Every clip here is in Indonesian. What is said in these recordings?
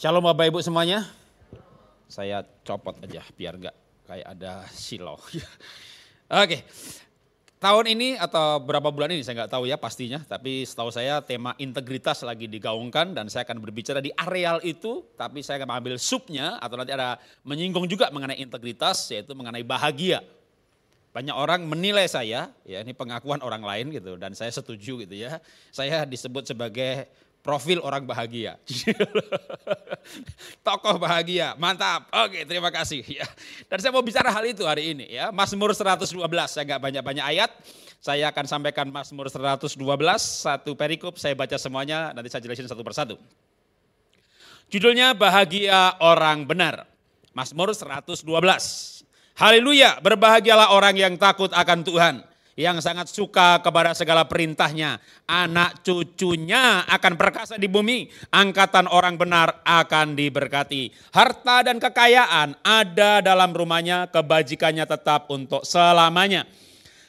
Shalom Bapak Ibu semuanya. Saya copot aja biar nggak kayak ada silau. Oke, tahun ini atau berapa bulan ini saya nggak tahu ya pastinya. Tapi setahu saya tema integritas lagi digaungkan dan saya akan berbicara di areal itu. Tapi saya akan mengambil subnya atau nanti ada menyinggung juga mengenai integritas yaitu mengenai bahagia. Banyak orang menilai saya, ya ini pengakuan orang lain gitu dan saya setuju gitu ya. Saya disebut sebagai profil orang bahagia. Tokoh bahagia, mantap. Oke, terima kasih ya. Dan saya mau bicara hal itu hari ini ya. Mazmur 112, saya nggak banyak-banyak ayat. Saya akan sampaikan Mazmur 112, satu perikop, saya baca semuanya, nanti saya jelasin satu persatu. Judulnya Bahagia Orang Benar. Mazmur 112. Haleluya, berbahagialah orang yang takut akan Tuhan, yang sangat suka kepada segala perintahnya. Anak cucunya akan perkasa di bumi, angkatan orang benar akan diberkati. Harta dan kekayaan ada dalam rumahnya, kebajikannya tetap untuk selamanya.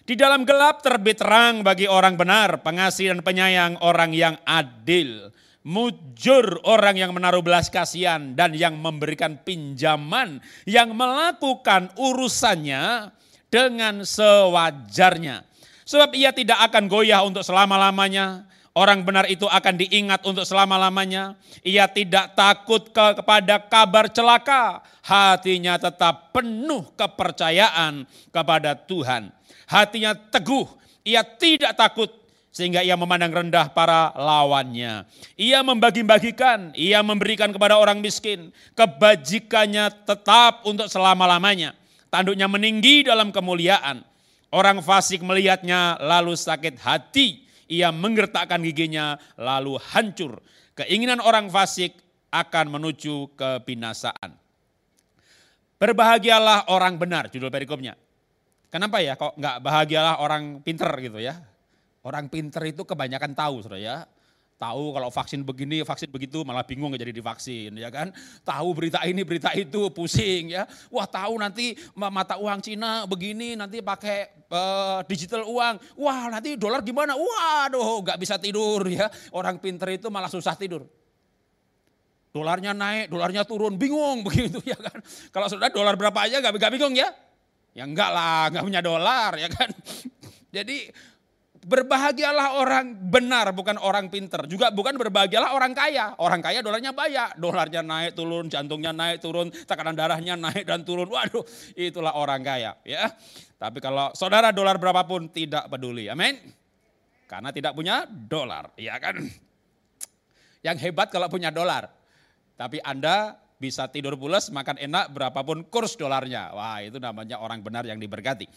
Di dalam gelap terbit terang bagi orang benar, pengasih dan penyayang orang yang adil mujur orang yang menaruh belas kasihan dan yang memberikan pinjaman, yang melakukan urusannya dengan sewajarnya. Sebab ia tidak akan goyah untuk selama-lamanya, orang benar itu akan diingat untuk selama-lamanya. Ia tidak takut ke, kepada kabar celaka, hatinya tetap penuh kepercayaan kepada Tuhan. Hatinya teguh, ia tidak takut sehingga ia memandang rendah para lawannya. Ia membagi-bagikan, ia memberikan kepada orang miskin. Kebajikannya tetap untuk selama-lamanya. Tanduknya meninggi dalam kemuliaan. Orang fasik melihatnya lalu sakit hati. Ia menggertakkan giginya lalu hancur. Keinginan orang fasik akan menuju kebinasaan. Berbahagialah orang benar, judul perikopnya. Kenapa ya kok nggak bahagialah orang pinter gitu ya? Orang pinter itu kebanyakan tahu, saudara ya. Tahu kalau vaksin begini, vaksin begitu, malah bingung jadi divaksin, ya kan? Tahu berita ini, berita itu, pusing ya. Wah tahu nanti mata uang Cina begini, nanti pakai uh, digital uang. Wah nanti dolar gimana? Waduh, nggak bisa tidur ya. Orang pinter itu malah susah tidur. Dolarnya naik, dolarnya turun, bingung begitu ya kan. Kalau sudah dolar berapa aja nggak bingung ya? Ya enggak lah, nggak punya dolar ya kan. Jadi Berbahagialah orang benar, bukan orang pinter. Juga bukan berbahagialah orang kaya. Orang kaya dolarnya banyak. Dolarnya naik turun, jantungnya naik turun, tekanan darahnya naik dan turun. Waduh, itulah orang kaya. ya. Tapi kalau saudara dolar berapapun tidak peduli. Amin. Karena tidak punya dolar. ya kan. Yang hebat kalau punya dolar. Tapi Anda bisa tidur pulas, makan enak berapapun kurs dolarnya. Wah itu namanya orang benar yang diberkati.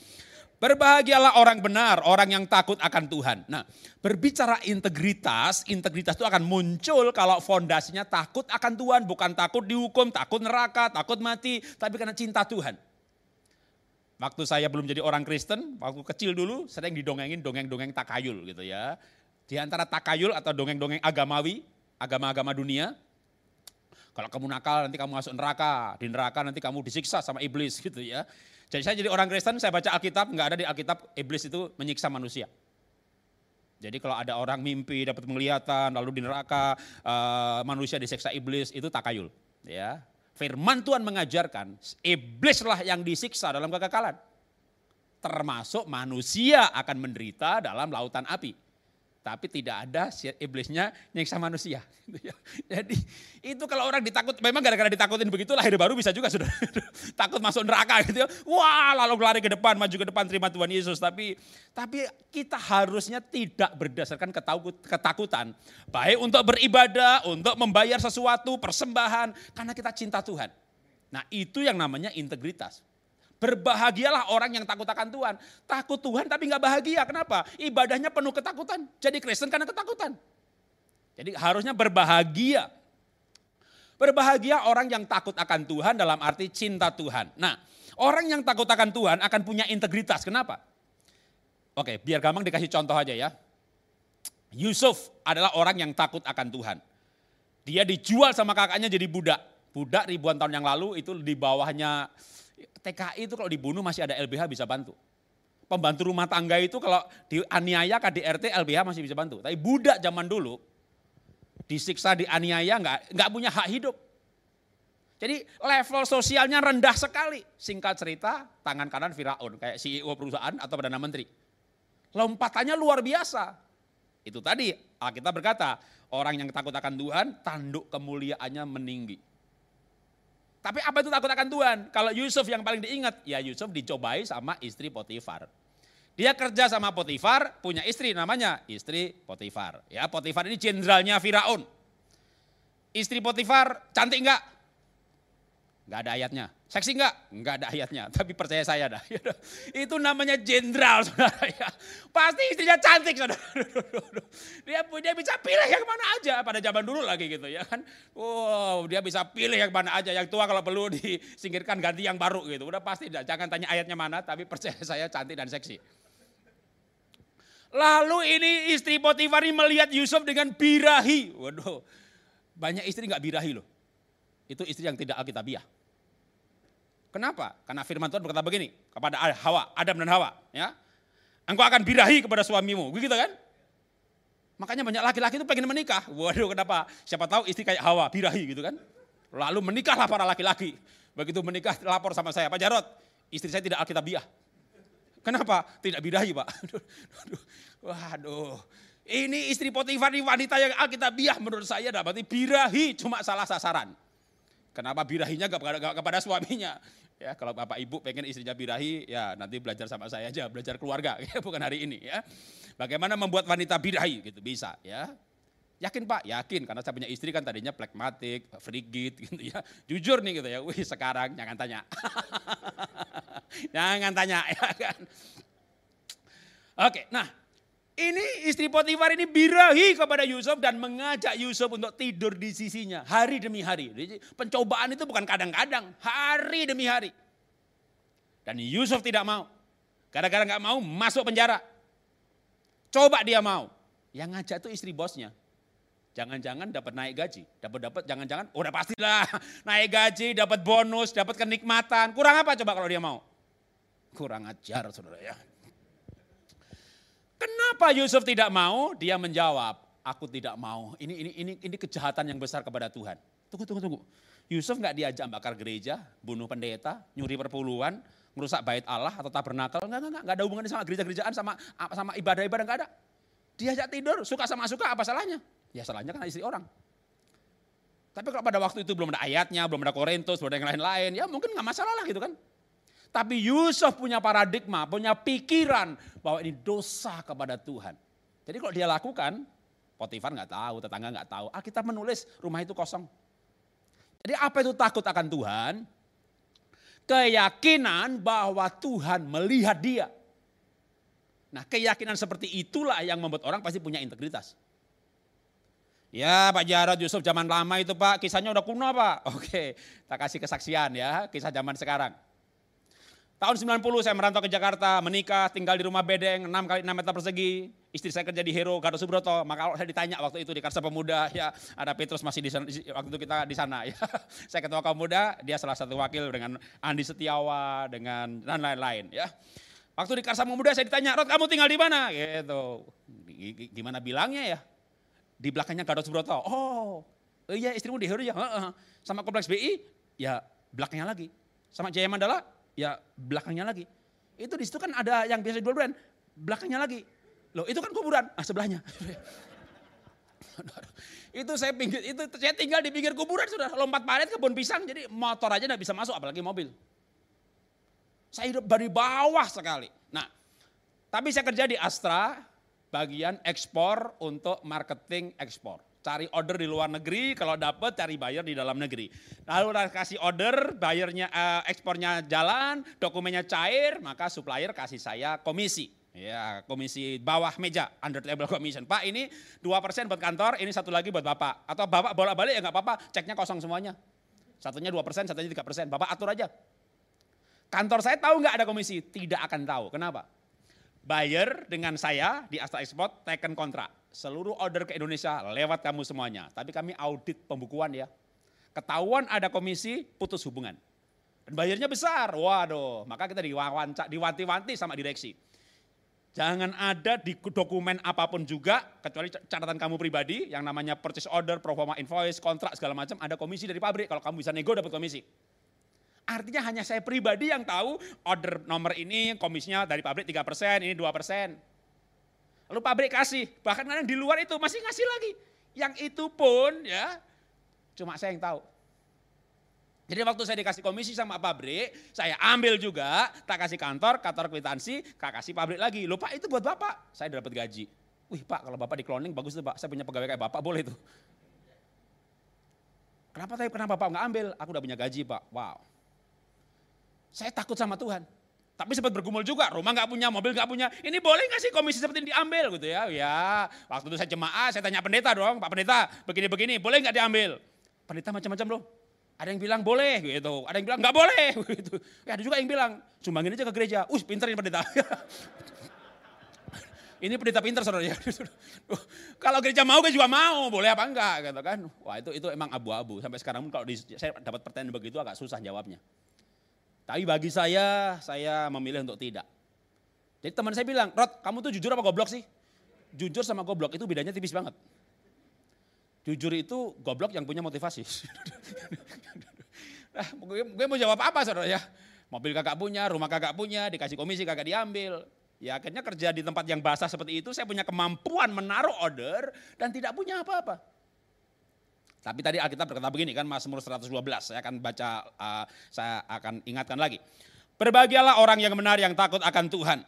Berbahagialah orang benar, orang yang takut akan Tuhan. Nah, berbicara integritas, integritas itu akan muncul kalau fondasinya takut akan Tuhan, bukan takut dihukum, takut neraka, takut mati, tapi karena cinta Tuhan. Waktu saya belum jadi orang Kristen, waktu kecil dulu sering didongengin dongeng-dongeng takayul gitu ya. Di antara takayul atau dongeng-dongeng agamawi, agama-agama dunia, kalau kamu nakal nanti kamu masuk neraka, di neraka nanti kamu disiksa sama iblis gitu ya. Jadi saya jadi orang Kristen, saya baca Alkitab, nggak ada di Alkitab iblis itu menyiksa manusia. Jadi kalau ada orang mimpi dapat penglihatan, lalu di neraka uh, manusia disiksa iblis, itu takayul. Ya, Firman Tuhan mengajarkan iblislah yang disiksa dalam kekekalan. Termasuk manusia akan menderita dalam lautan api tapi tidak ada iblisnya nyiksa manusia. Gitu ya. Jadi itu kalau orang ditakut, memang gara-gara ditakutin begitu lahir baru bisa juga sudah takut masuk neraka gitu ya. Wah lalu lari ke depan, maju ke depan terima Tuhan Yesus. Tapi tapi kita harusnya tidak berdasarkan ketakutan. Baik untuk beribadah, untuk membayar sesuatu, persembahan, karena kita cinta Tuhan. Nah itu yang namanya integritas. Berbahagialah orang yang takut akan Tuhan. Takut Tuhan tapi nggak bahagia. Kenapa? Ibadahnya penuh ketakutan. Jadi Kristen karena ketakutan. Jadi harusnya berbahagia. Berbahagia orang yang takut akan Tuhan dalam arti cinta Tuhan. Nah, orang yang takut akan Tuhan akan punya integritas. Kenapa? Oke, biar gampang dikasih contoh aja ya. Yusuf adalah orang yang takut akan Tuhan. Dia dijual sama kakaknya jadi budak. Budak ribuan tahun yang lalu itu di bawahnya TKI itu kalau dibunuh masih ada LBH bisa bantu. Pembantu rumah tangga itu kalau dianiaya KDRT LBH masih bisa bantu. Tapi budak zaman dulu disiksa dianiaya nggak nggak punya hak hidup. Jadi level sosialnya rendah sekali. Singkat cerita, tangan kanan Firaun kayak CEO perusahaan atau Perdana Menteri. Lompatannya luar biasa. Itu tadi Alkitab berkata, orang yang takut akan Tuhan, tanduk kemuliaannya meninggi. Tapi apa itu takut akan Tuhan? Kalau Yusuf yang paling diingat, ya Yusuf dicobai sama istri Potifar. Dia kerja sama Potifar, punya istri namanya istri Potifar. Ya, Potifar ini jenderalnya Firaun. Istri Potifar cantik enggak? Enggak ada ayatnya. Seksi enggak? Enggak ada ayatnya. Tapi percaya saya dah. Itu namanya jenderal saudara ya. Pasti istrinya cantik saudara. Dia, dia bisa pilih yang mana aja. Pada zaman dulu lagi gitu ya kan. Wow dia bisa pilih yang mana aja. Yang tua kalau perlu disingkirkan ganti yang baru gitu. Udah pasti jangan tanya ayatnya mana. Tapi percaya saya cantik dan seksi. Lalu ini istri Potifar melihat Yusuf dengan birahi. Waduh, banyak istri nggak birahi loh. Itu istri yang tidak alkitabiah. Kenapa? Karena firman Tuhan berkata begini kepada Hawa, Adam dan Hawa, ya. Engkau akan birahi kepada suamimu, begitu kan? Makanya banyak laki-laki itu pengen menikah. Waduh, kenapa? Siapa tahu istri kayak Hawa, birahi gitu kan? Lalu menikahlah para laki-laki. Begitu menikah lapor sama saya, Pak Jarot, istri saya tidak alkitabiah. Kenapa? Tidak birahi, Pak. Waduh. Ini istri Potifar ini wanita yang alkitabiah menurut saya berarti birahi cuma salah sasaran. Kenapa birahinya gak kepada suaminya? Ya, kalau bapak ibu pengen istrinya birahi, ya nanti belajar sama saya aja, belajar keluarga, ya, bukan hari ini. Ya, bagaimana membuat wanita birahi gitu bisa, ya. Yakin pak? Yakin karena saya punya istri kan tadinya plekmatik, frigid gitu ya. Jujur nih gitu ya. Wih sekarang jangan tanya. jangan tanya ya kan. Oke, nah ini istri Potifar ini birahi kepada Yusuf dan mengajak Yusuf untuk tidur di sisinya hari demi hari. Pencobaan itu bukan kadang-kadang, hari demi hari. Dan Yusuf tidak mau. Gara-gara nggak mau masuk penjara. Coba dia mau. Yang ngajak itu istri bosnya. Jangan-jangan dapat naik gaji, dapat-dapat jangan-jangan udah pastilah naik gaji, dapat bonus, dapat kenikmatan. Kurang apa coba kalau dia mau? Kurang ajar saudara ya. Kenapa Yusuf tidak mau? Dia menjawab, aku tidak mau. Ini ini ini ini kejahatan yang besar kepada Tuhan. Tunggu tunggu tunggu. Yusuf nggak diajak bakar gereja, bunuh pendeta, nyuri perpuluhan, merusak bait Allah atau tabernakel, enggak, enggak, enggak ada hubungannya sama gereja-gerejaan, sama sama ibadah-ibadah enggak ada. Diajak tidur, suka sama suka, apa salahnya? Ya salahnya kan istri orang. Tapi kalau pada waktu itu belum ada ayatnya, belum ada Korintus, belum ada yang lain-lain, ya mungkin nggak masalah lah gitu kan. Tapi Yusuf punya paradigma, punya pikiran bahwa ini dosa kepada Tuhan. Jadi kalau dia lakukan, Potifar nggak tahu, tetangga nggak tahu. Ah kita menulis rumah itu kosong. Jadi apa itu takut akan Tuhan? Keyakinan bahwa Tuhan melihat dia. Nah keyakinan seperti itulah yang membuat orang pasti punya integritas. Ya Pak Jarod Yusuf zaman lama itu Pak, kisahnya udah kuno Pak. Oke, tak kasih kesaksian ya, kisah zaman sekarang. Tahun 90 saya merantau ke Jakarta, menikah, tinggal di rumah bedeng, 6 kali 6 meter persegi. Istri saya kerja di Hero, Gatot Subroto. Maka kalau saya ditanya waktu itu di Karsa Pemuda, ya ada Petrus masih di sana, waktu itu kita di sana. Ya. Saya ketua kaum muda, dia salah satu wakil dengan Andi Setiawa, dengan dan lain-lain. Ya. Waktu di Karsa Pemuda saya ditanya, Rod kamu tinggal di mana? Gitu. Gimana bilangnya ya? Di belakangnya Gatot Subroto. Oh, iya istrimu di Hero ya? Sama kompleks BI, ya belakangnya lagi. Sama Jaya Mandala, ya belakangnya lagi. Itu di situ kan ada yang biasa jual brand, belakangnya lagi. Loh itu kan kuburan, ah sebelahnya. itu saya pinggir, itu saya tinggal di pinggir kuburan sudah lompat parit kebun pisang, jadi motor aja nggak bisa masuk, apalagi mobil. Saya hidup dari bawah sekali. Nah, tapi saya kerja di Astra, bagian ekspor untuk marketing ekspor cari order di luar negeri, kalau dapat cari buyer di dalam negeri. Lalu kasih order, bayarnya uh, ekspornya jalan, dokumennya cair, maka supplier kasih saya komisi. Ya, komisi bawah meja, under table commission. Pak ini 2% buat kantor, ini satu lagi buat Bapak. Atau Bapak bolak-balik ya nggak apa-apa, ceknya kosong semuanya. Satunya 2%, satunya 3%, Bapak atur aja. Kantor saya tahu nggak ada komisi? Tidak akan tahu. Kenapa? Buyer dengan saya di Astra Export taken kontrak seluruh order ke Indonesia lewat kamu semuanya. Tapi kami audit pembukuan ya. Ketahuan ada komisi, putus hubungan. Dan bayarnya besar, waduh. Maka kita diwanti-wanti sama direksi. Jangan ada di dokumen apa pun juga, kecuali catatan kamu pribadi, yang namanya purchase order, performa invoice, kontrak, segala macam, ada komisi dari pabrik. Kalau kamu bisa nego dapat komisi. Artinya hanya saya pribadi yang tahu order nomor ini komisinya dari pabrik 3%, ini 2%. Lalu pabrik kasih, bahkan kadang di luar itu masih ngasih lagi. Yang itu pun ya cuma saya yang tahu. Jadi waktu saya dikasih komisi sama pabrik, saya ambil juga, tak kasih kantor, kantor kwitansi, tak kasih pabrik lagi. Lupa itu buat bapak, saya dapat gaji. Wih pak, kalau bapak di cloning bagus tuh pak, saya punya pegawai kayak bapak, boleh tuh. Kenapa tapi kenapa bapak nggak ambil? Aku udah punya gaji pak, wow. Saya takut sama Tuhan. Tapi sempat bergumul juga, rumah nggak punya, mobil nggak punya. Ini boleh nggak sih komisi seperti ini diambil gitu ya? Ya, waktu itu saya jemaah, saya tanya pendeta dong, Pak Pendeta, begini-begini, boleh nggak diambil? Pendeta macam-macam loh. Ada yang bilang boleh gitu, ada yang bilang nggak boleh gitu. Ya ada juga yang bilang sumbangin aja ke gereja. Uh, pinter ini pendeta. ini pendeta pinter saudara ya. kalau gereja mau, gue juga mau, boleh apa enggak gitu kan. Wah itu itu emang abu-abu. Sampai sekarang kalau di, saya dapat pertanyaan begitu agak susah jawabnya. Tapi bagi saya, saya memilih untuk tidak. Jadi teman saya bilang, Rod, kamu tuh jujur apa goblok sih? Jujur sama goblok itu bedanya tipis banget. Jujur itu goblok yang punya motivasi. nah, gue, mau jawab apa saudara ya? Mobil kakak punya, rumah kakak punya, dikasih komisi kakak diambil. Ya akhirnya kerja di tempat yang basah seperti itu, saya punya kemampuan menaruh order dan tidak punya apa-apa. Tapi tadi Alkitab berkata begini kan Mazmur 112, saya akan baca, uh, saya akan ingatkan lagi. Berbahagialah orang yang benar yang takut akan Tuhan.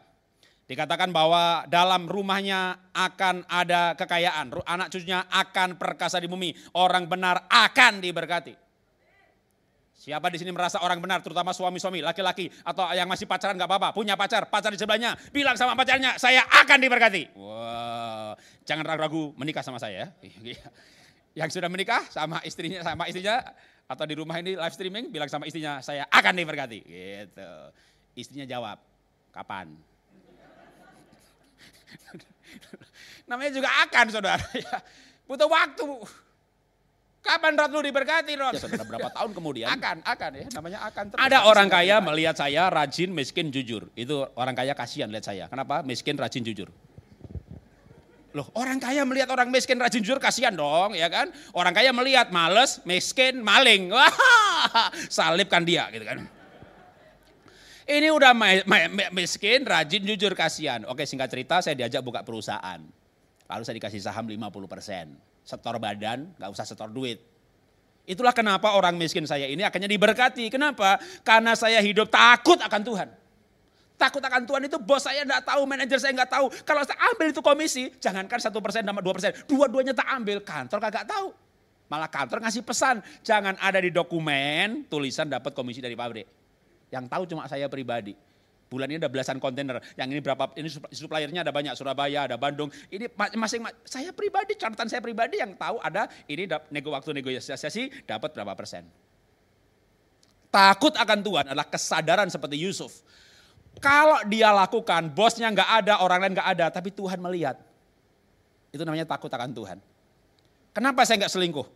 Dikatakan bahwa dalam rumahnya akan ada kekayaan, anak cucunya akan perkasa di bumi, orang benar akan diberkati. Siapa di sini merasa orang benar, terutama suami-suami, laki-laki, atau yang masih pacaran nggak apa-apa, punya pacar, pacar di sebelahnya, bilang sama pacarnya, saya akan diberkati. Wow, jangan ragu-ragu menikah sama saya. Ya. Yang sudah menikah sama istrinya, sama istrinya, atau di rumah ini live streaming, bilang sama istrinya, saya akan diberkati. Gitu. Istrinya jawab, kapan? Namanya juga akan saudara. Ya. Butuh waktu. Kapan Rod lu diberkati Rod? Ya saudara berapa tahun kemudian. Akan, akan ya. Namanya akan. Terus. Ada orang kaya melihat saya rajin, miskin, jujur. Itu orang kaya kasihan lihat saya. Kenapa? Miskin, rajin, jujur. Loh orang kaya melihat orang miskin rajin jujur kasihan dong ya kan. Orang kaya melihat males, miskin, maling. Wah, salibkan dia gitu kan. Ini udah miskin, rajin, jujur, kasihan. Oke singkat cerita saya diajak buka perusahaan. Lalu saya dikasih saham 50%. Setor badan, gak usah setor duit. Itulah kenapa orang miskin saya ini akhirnya diberkati. Kenapa? Karena saya hidup takut akan Tuhan. Takut akan Tuhan itu bos saya enggak tahu, manajer saya enggak tahu. Kalau saya ambil itu komisi, jangankan satu persen sama dua persen, dua-duanya tak ambil, kantor kagak tahu. Malah kantor ngasih pesan, jangan ada di dokumen tulisan dapat komisi dari pabrik. Yang tahu cuma saya pribadi. Bulan ini ada belasan kontainer. Yang ini berapa? Ini suppliernya ada banyak. Surabaya, ada Bandung. Ini masing saya pribadi, catatan saya pribadi yang tahu ada ini nego waktu negosiasi dapat berapa persen. Takut akan Tuhan adalah kesadaran seperti Yusuf. Kalau dia lakukan, bosnya nggak ada, orang lain nggak ada, tapi Tuhan melihat. Itu namanya takut akan Tuhan. Kenapa saya nggak selingkuh?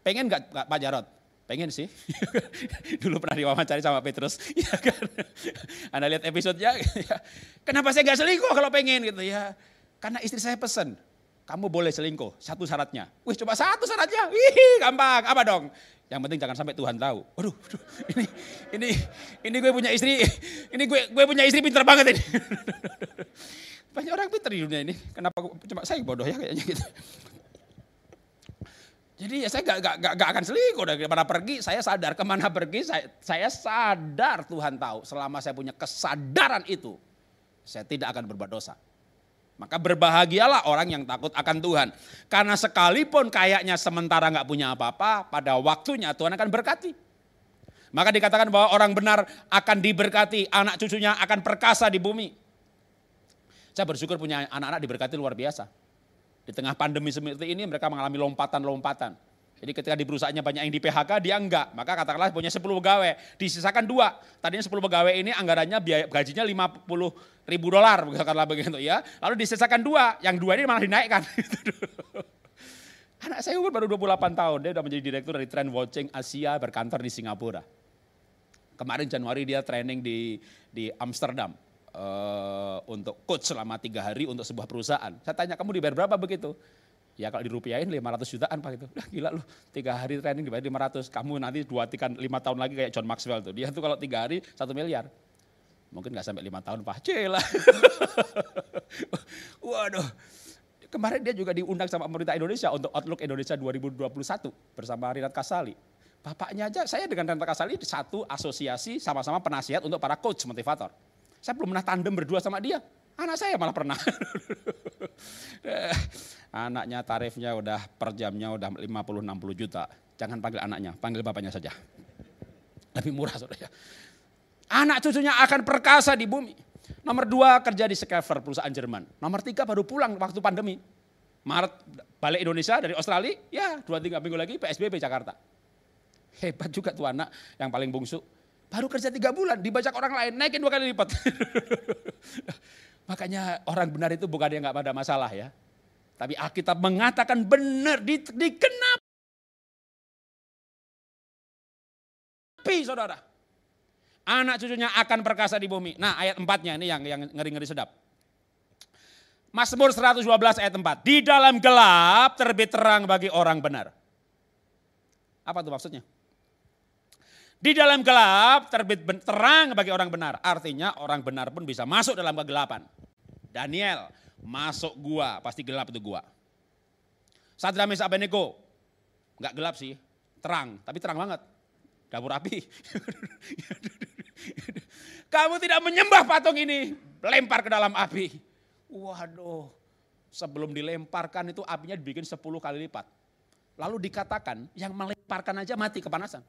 Pengen nggak Pak Jarot? Pengen sih. Dulu pernah diwawancara sama Petrus. Ya kan? Anda lihat episodenya. Ya. Kenapa saya nggak selingkuh kalau pengen gitu ya. Karena istri saya pesen. Kamu boleh selingkuh, satu syaratnya. Wih coba satu syaratnya, wih gampang. Apa dong? Yang penting jangan sampai Tuhan tahu. Waduh, waduh ini ini ini gue punya istri, ini gue gue punya istri pintar banget ini. Banyak orang pintar di dunia ini. Kenapa cuma saya bodoh ya kayaknya gitu. Jadi ya saya gak, gak, gak, gak akan selingkuh dari mana pergi. Saya sadar ke mana pergi. Saya, saya sadar Tuhan tahu. Selama saya punya kesadaran itu, saya tidak akan berbuat dosa. Maka berbahagialah orang yang takut akan Tuhan. Karena sekalipun kayaknya sementara nggak punya apa-apa, pada waktunya Tuhan akan berkati. Maka dikatakan bahwa orang benar akan diberkati, anak cucunya akan perkasa di bumi. Saya bersyukur punya anak-anak diberkati luar biasa. Di tengah pandemi seperti ini mereka mengalami lompatan-lompatan. Jadi ketika di perusahaannya banyak yang di PHK, dia enggak. Maka katakanlah punya 10 pegawai, disisakan dua. Tadinya 10 pegawai ini anggarannya biaya gajinya 50 ribu dolar, katakanlah begitu ya. Lalu disisakan dua, yang dua ini malah dinaikkan. Anak saya umur baru 28 tahun, dia sudah menjadi direktur dari Trend Watching Asia berkantor di Singapura. Kemarin Januari dia training di di Amsterdam. uh, untuk coach selama tiga hari untuk sebuah perusahaan. Saya tanya kamu dibayar berapa begitu? Ya kalau dirupiahin 500 jutaan Pak itu. Udah gila lu, tiga hari training dibayar 500. Kamu nanti dua, tiga, lima tahun lagi kayak John Maxwell tuh. Dia tuh kalau tiga hari satu miliar. Mungkin nggak sampai lima tahun Pak. Cila. Waduh. Kemarin dia juga diundang sama pemerintah Indonesia untuk Outlook Indonesia 2021 bersama Rinat Kasali. Bapaknya aja, saya dengan Rinat Kasali satu asosiasi sama-sama penasihat untuk para coach motivator. Saya belum pernah tandem berdua sama dia. Anak saya malah pernah. Anaknya tarifnya udah per jamnya udah 50-60 juta. Jangan panggil anaknya, panggil bapaknya saja. Lebih murah saudara. Anak cucunya akan perkasa di bumi. Nomor dua kerja di Scaver perusahaan Jerman. Nomor tiga baru pulang waktu pandemi. Maret balik Indonesia dari Australia, ya dua tiga minggu lagi PSBB Jakarta. Hebat juga tuh anak yang paling bungsu. Baru kerja tiga bulan, dibajak orang lain, naikin dua kali lipat. Makanya orang benar itu bukan yang nggak pada masalah ya. Tapi Alkitab mengatakan benar, di, dikenap. Tapi saudara, anak cucunya akan perkasa di bumi. Nah ayat empatnya ini yang yang ngeri-ngeri sedap. Mazmur 112 ayat 4. Di dalam gelap terbit terang bagi orang benar. Apa itu maksudnya? Di dalam gelap terbit terang bagi orang benar. Artinya orang benar pun bisa masuk dalam kegelapan. Daniel masuk gua, pasti gelap itu gua. Sadra Mesa Abednego, nggak gelap sih, terang, tapi terang banget. Dapur api. Kamu tidak menyembah patung ini, lempar ke dalam api. Waduh, sebelum dilemparkan itu apinya dibikin 10 kali lipat. Lalu dikatakan yang melemparkan aja mati kepanasan.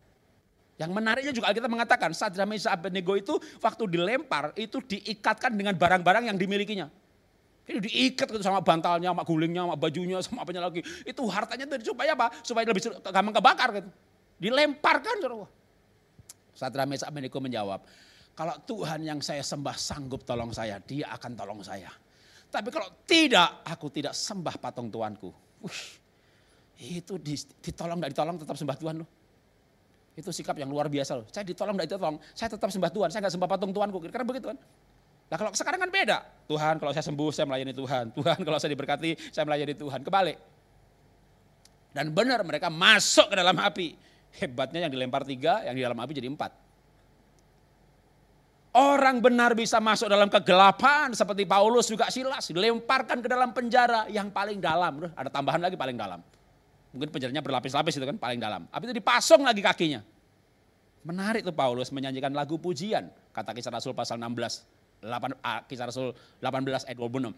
Yang menariknya juga kita mengatakan Sadra Mesa Abednego itu waktu dilempar itu diikatkan dengan barang-barang yang dimilikinya. Ini diikat gitu sama bantalnya, sama gulingnya, sama bajunya, sama apanya lagi. Itu hartanya itu supaya apa? Supaya lebih gampang kebakar gitu. Dilemparkan. Sadra Mesa Abednego menjawab, kalau Tuhan yang saya sembah sanggup tolong saya, dia akan tolong saya. Tapi kalau tidak, aku tidak sembah patung Tuanku. Wih, itu ditolong, tidak ditolong tetap sembah Tuhan loh. Itu sikap yang luar biasa loh. Saya ditolong, tidak ditolong. Saya tetap sembah Tuhan. Saya nggak sembah patung Tuanku. Karena begitu kan. Nah kalau sekarang kan beda. Tuhan kalau saya sembuh, saya melayani Tuhan. Tuhan kalau saya diberkati, saya melayani Tuhan. Kebalik. Dan benar mereka masuk ke dalam api. Hebatnya yang dilempar tiga, yang di dalam api jadi empat. Orang benar bisa masuk dalam kegelapan seperti Paulus juga Silas dilemparkan ke dalam penjara yang paling dalam. Ada tambahan lagi paling dalam. Mungkin penjaranya berlapis-lapis itu kan paling dalam. Habis itu dipasung lagi kakinya. Menarik tuh Paulus menyanyikan lagu pujian. Kata kisah Rasul pasal 16. 8, kisah Rasul 18 ayat 26.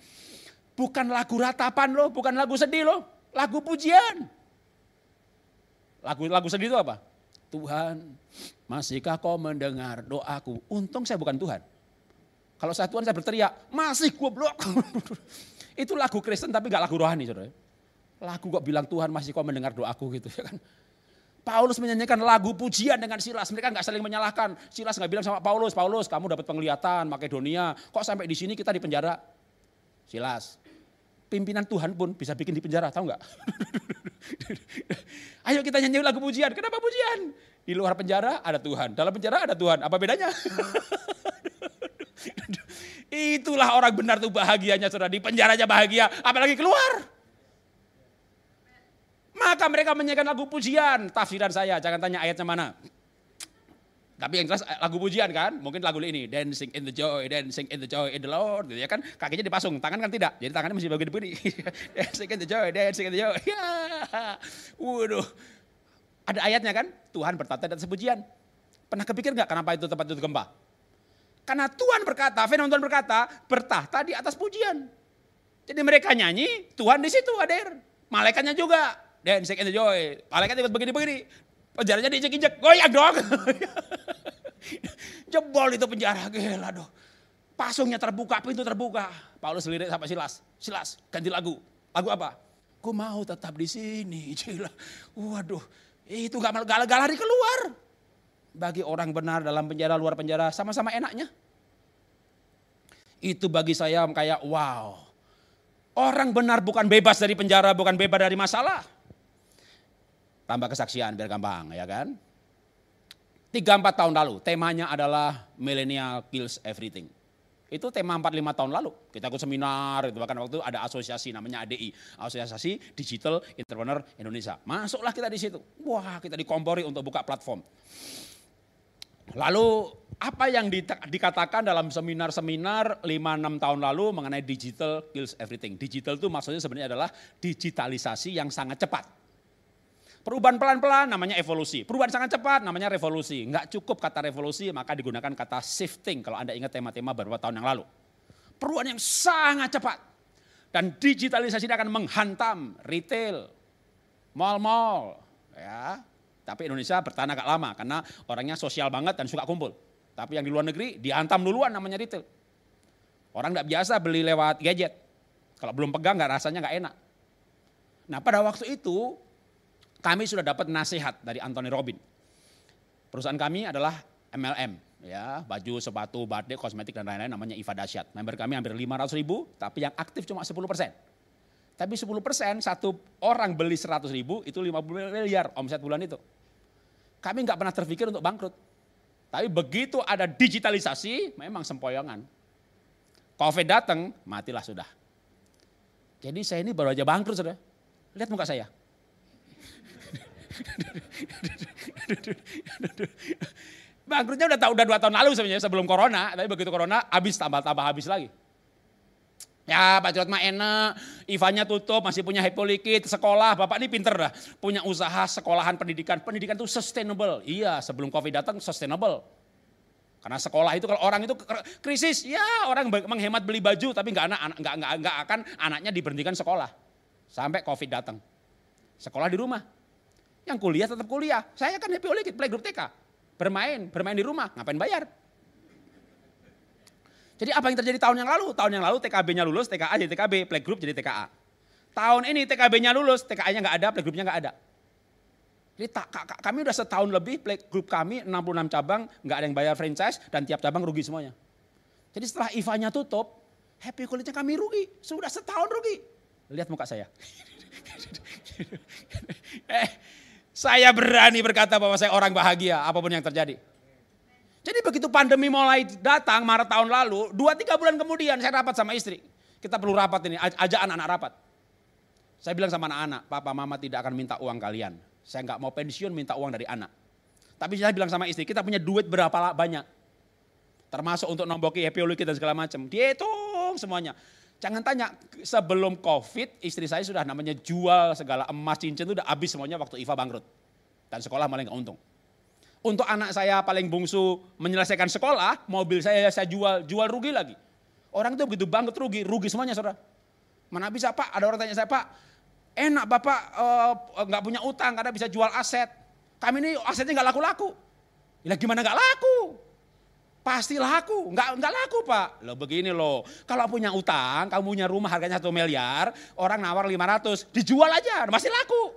Bukan lagu ratapan loh, bukan lagu sedih loh. Lagu pujian. Lagu lagu sedih itu apa? Tuhan, masihkah kau mendengar doaku? Untung saya bukan Tuhan. Kalau saya Tuhan saya berteriak, masih goblok. itu lagu Kristen tapi gak lagu rohani saudara. Lagu kok bilang Tuhan masih kau mendengar doaku gitu ya kan. Paulus menyanyikan lagu pujian dengan Silas. Mereka nggak saling menyalahkan. Silas nggak bilang sama Paulus, Paulus kamu dapat penglihatan Makedonia. Kok sampai di sini kita di penjara? Silas, pimpinan Tuhan pun bisa bikin di penjara, tahu nggak? Ayo kita nyanyi lagu pujian. Kenapa pujian? Di luar penjara ada Tuhan, dalam penjara ada Tuhan. Apa bedanya? Itulah orang benar tuh bahagianya saudara. Di penjaranya bahagia, apalagi keluar. Maka mereka menyanyikan lagu pujian. Tafsiran saya, jangan tanya ayatnya mana. Tapi yang jelas lagu pujian kan, mungkin lagu ini dancing in the joy, dancing in the joy in the Lord, gitu ya kan, kakinya dipasung, tangan kan tidak, jadi tangannya masih bagian begini, dancing in the joy, dancing in the joy, ya, waduh, ada ayatnya kan, Tuhan bertata dan sepujian. Pernah kepikir nggak kenapa itu tempat itu gempa? Karena Tuhan berkata, firman Tuhan berkata, bertahta di atas pujian. Jadi mereka nyanyi, Tuhan di situ hadir. Malaikatnya juga dancing and joy. Malaikat ikut begini-begini. Penjaranya diinjek-injek, goyang dong. Jebol itu penjara, gila dong. Pasungnya terbuka, pintu terbuka. Paulus lirik sama Silas. Silas, ganti lagu. Lagu apa? Ku mau tetap di sini. Gila. Waduh, itu gak gak, gak lari keluar. Bagi orang benar dalam penjara, luar penjara, sama-sama enaknya. Itu bagi saya kayak wow. Orang benar bukan bebas dari penjara, bukan bebas dari masalah. Tambah kesaksian biar gampang ya kan. Tiga empat tahun lalu temanya adalah millennial kills everything. Itu tema 4-5 tahun lalu. Kita ikut seminar, itu bahkan waktu itu ada asosiasi namanya ADI. Asosiasi Digital Entrepreneur Indonesia. Masuklah kita di situ. Wah kita dikompori untuk buka platform. Lalu apa yang dikatakan dalam seminar-seminar 5-6 tahun lalu mengenai digital kills everything. Digital itu maksudnya sebenarnya adalah digitalisasi yang sangat cepat. Perubahan pelan-pelan namanya evolusi. Perubahan sangat cepat namanya revolusi. Enggak cukup kata revolusi maka digunakan kata shifting kalau Anda ingat tema-tema beberapa tahun yang lalu. Perubahan yang sangat cepat. Dan digitalisasi ini akan menghantam retail, mall-mall, ya. Tapi Indonesia bertahan agak lama karena orangnya sosial banget dan suka kumpul. Tapi yang di luar negeri dihantam duluan namanya retail. Orang nggak biasa beli lewat gadget. Kalau belum pegang nggak rasanya nggak enak. Nah pada waktu itu kami sudah dapat nasihat dari Anthony Robin. Perusahaan kami adalah MLM, ya baju, sepatu, batik, kosmetik dan lain-lain namanya Iva Dasyat. Member kami hampir 500 ribu, tapi yang aktif cuma 10 persen. Tapi 10 persen satu orang beli 100 ribu itu 50 miliar omset bulan itu. Kami nggak pernah terpikir untuk bangkrut. Tapi begitu ada digitalisasi, memang sempoyongan. Covid datang, matilah sudah. Jadi saya ini baru aja bangkrut sudah. Lihat muka saya. Bangkrutnya udah udah dua tahun lalu sebenarnya sebelum corona, tapi begitu corona habis tambah-tambah habis lagi. Ya Pak Jarod mah enak, Ivanya tutup, masih punya Hipolikit, sekolah, Bapak ini pinter dah. Punya usaha sekolahan pendidikan, pendidikan itu sustainable. Iya sebelum Covid datang sustainable. Karena sekolah itu kalau orang itu krisis, ya orang menghemat beli baju, tapi nggak anak nggak, nggak, nggak akan anaknya diberhentikan sekolah. Sampai Covid datang. Sekolah di rumah. Yang kuliah tetap kuliah. Saya kan happy oleh playgroup TK. Bermain, bermain di rumah, ngapain bayar? Jadi apa yang terjadi tahun yang lalu? Tahun yang lalu TKB-nya lulus, TKA jadi TKB, playgroup jadi TKA. Tahun ini TKB-nya lulus, TKA-nya nggak ada, playgroupnya nggak ada. Jadi kami udah setahun lebih playgroup kami 66 cabang, nggak ada yang bayar franchise dan tiap cabang rugi semuanya. Jadi setelah IVA-nya tutup, happy kulitnya kami rugi, sudah setahun rugi. Lihat muka saya. eh, saya berani berkata bahwa saya orang bahagia apa pun yang terjadi. Jadi begitu pandemi mulai datang Maret tahun lalu, dua tiga bulan kemudian saya rapat sama istri. Kita perlu rapat ini, ajak anak-anak rapat. Saya bilang sama anak-anak, papa mama tidak akan minta uang kalian. Saya nggak mau pensiun minta uang dari anak. Tapi saya bilang sama istri, kita punya duit berapa banyak. Termasuk untuk nomboki happy dan segala macam. Dihitung semuanya. Jangan tanya, sebelum COVID istri saya sudah namanya jual segala emas cincin itu udah habis semuanya waktu Iva bangkrut. Dan sekolah malah nggak untung. Untuk anak saya paling bungsu menyelesaikan sekolah, mobil saya saya jual, jual rugi lagi. Orang itu begitu banget rugi, rugi semuanya saudara. Mana bisa pak, ada orang tanya saya pak, enak bapak eh, nggak uh, punya utang karena bisa jual aset. Kami ini asetnya nggak laku-laku. Ya gimana nggak laku? Pasti laku, nggak nggak laku pak. Lo begini loh, kalau punya utang, kamu punya rumah harganya satu miliar, orang nawar 500, dijual aja, masih laku.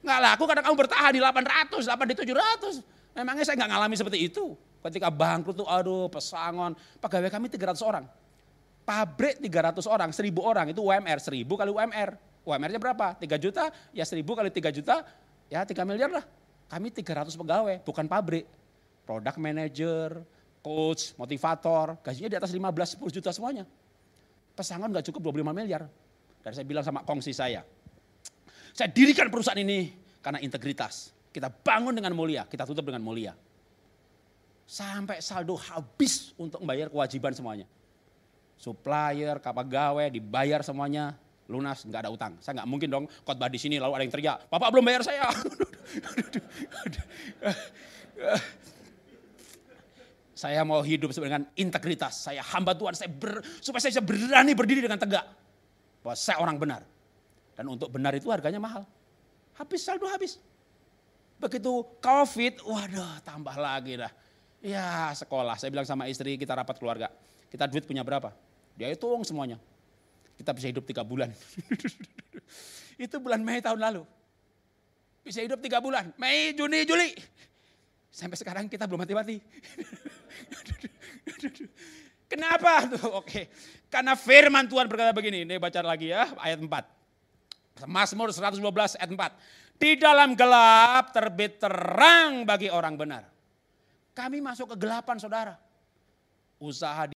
Nggak laku karena kamu bertahan di 800, 8 di 700. Memangnya saya nggak ngalami seperti itu. Ketika bangkrut tuh aduh pesangon. Pegawai kami 300 orang. Pabrik 300 orang, 1000 orang itu UMR. 1000 kali UMR. UMR-nya berapa? 3 juta, ya 1000 kali 3 juta, ya 3 miliar lah. Kami 300 pegawai, bukan pabrik. Product manager, coach, motivator, gajinya di atas 15, 10 juta semuanya. Pesangon nggak cukup 25 miliar. Dan saya bilang sama kongsi saya, saya dirikan perusahaan ini karena integritas. Kita bangun dengan mulia, kita tutup dengan mulia. Sampai saldo habis untuk membayar kewajiban semuanya. Supplier, kapagawe, dibayar semuanya, lunas, nggak ada utang. Saya nggak mungkin dong khotbah di sini lalu ada yang teriak, Bapak belum bayar saya. saya mau hidup dengan integritas. Saya hamba Tuhan, saya ber, supaya saya bisa berani berdiri dengan tegak. Bahwa saya orang benar. Dan untuk benar itu harganya mahal. Habis saldo habis. Begitu covid, waduh tambah lagi dah. Ya sekolah, saya bilang sama istri kita rapat keluarga. Kita duit punya berapa? Dia hitung semuanya. Kita bisa hidup tiga bulan. itu bulan Mei tahun lalu. Bisa hidup tiga bulan. Mei, Juni, Juli. Sampai sekarang kita belum mati-mati. Kenapa? Tuh, oke. Karena firman Tuhan berkata begini. Ini baca lagi ya, ayat 4. Mazmur 112 ayat 4. Di dalam gelap terbit terang bagi orang benar. Kami masuk ke gelapan saudara. Usaha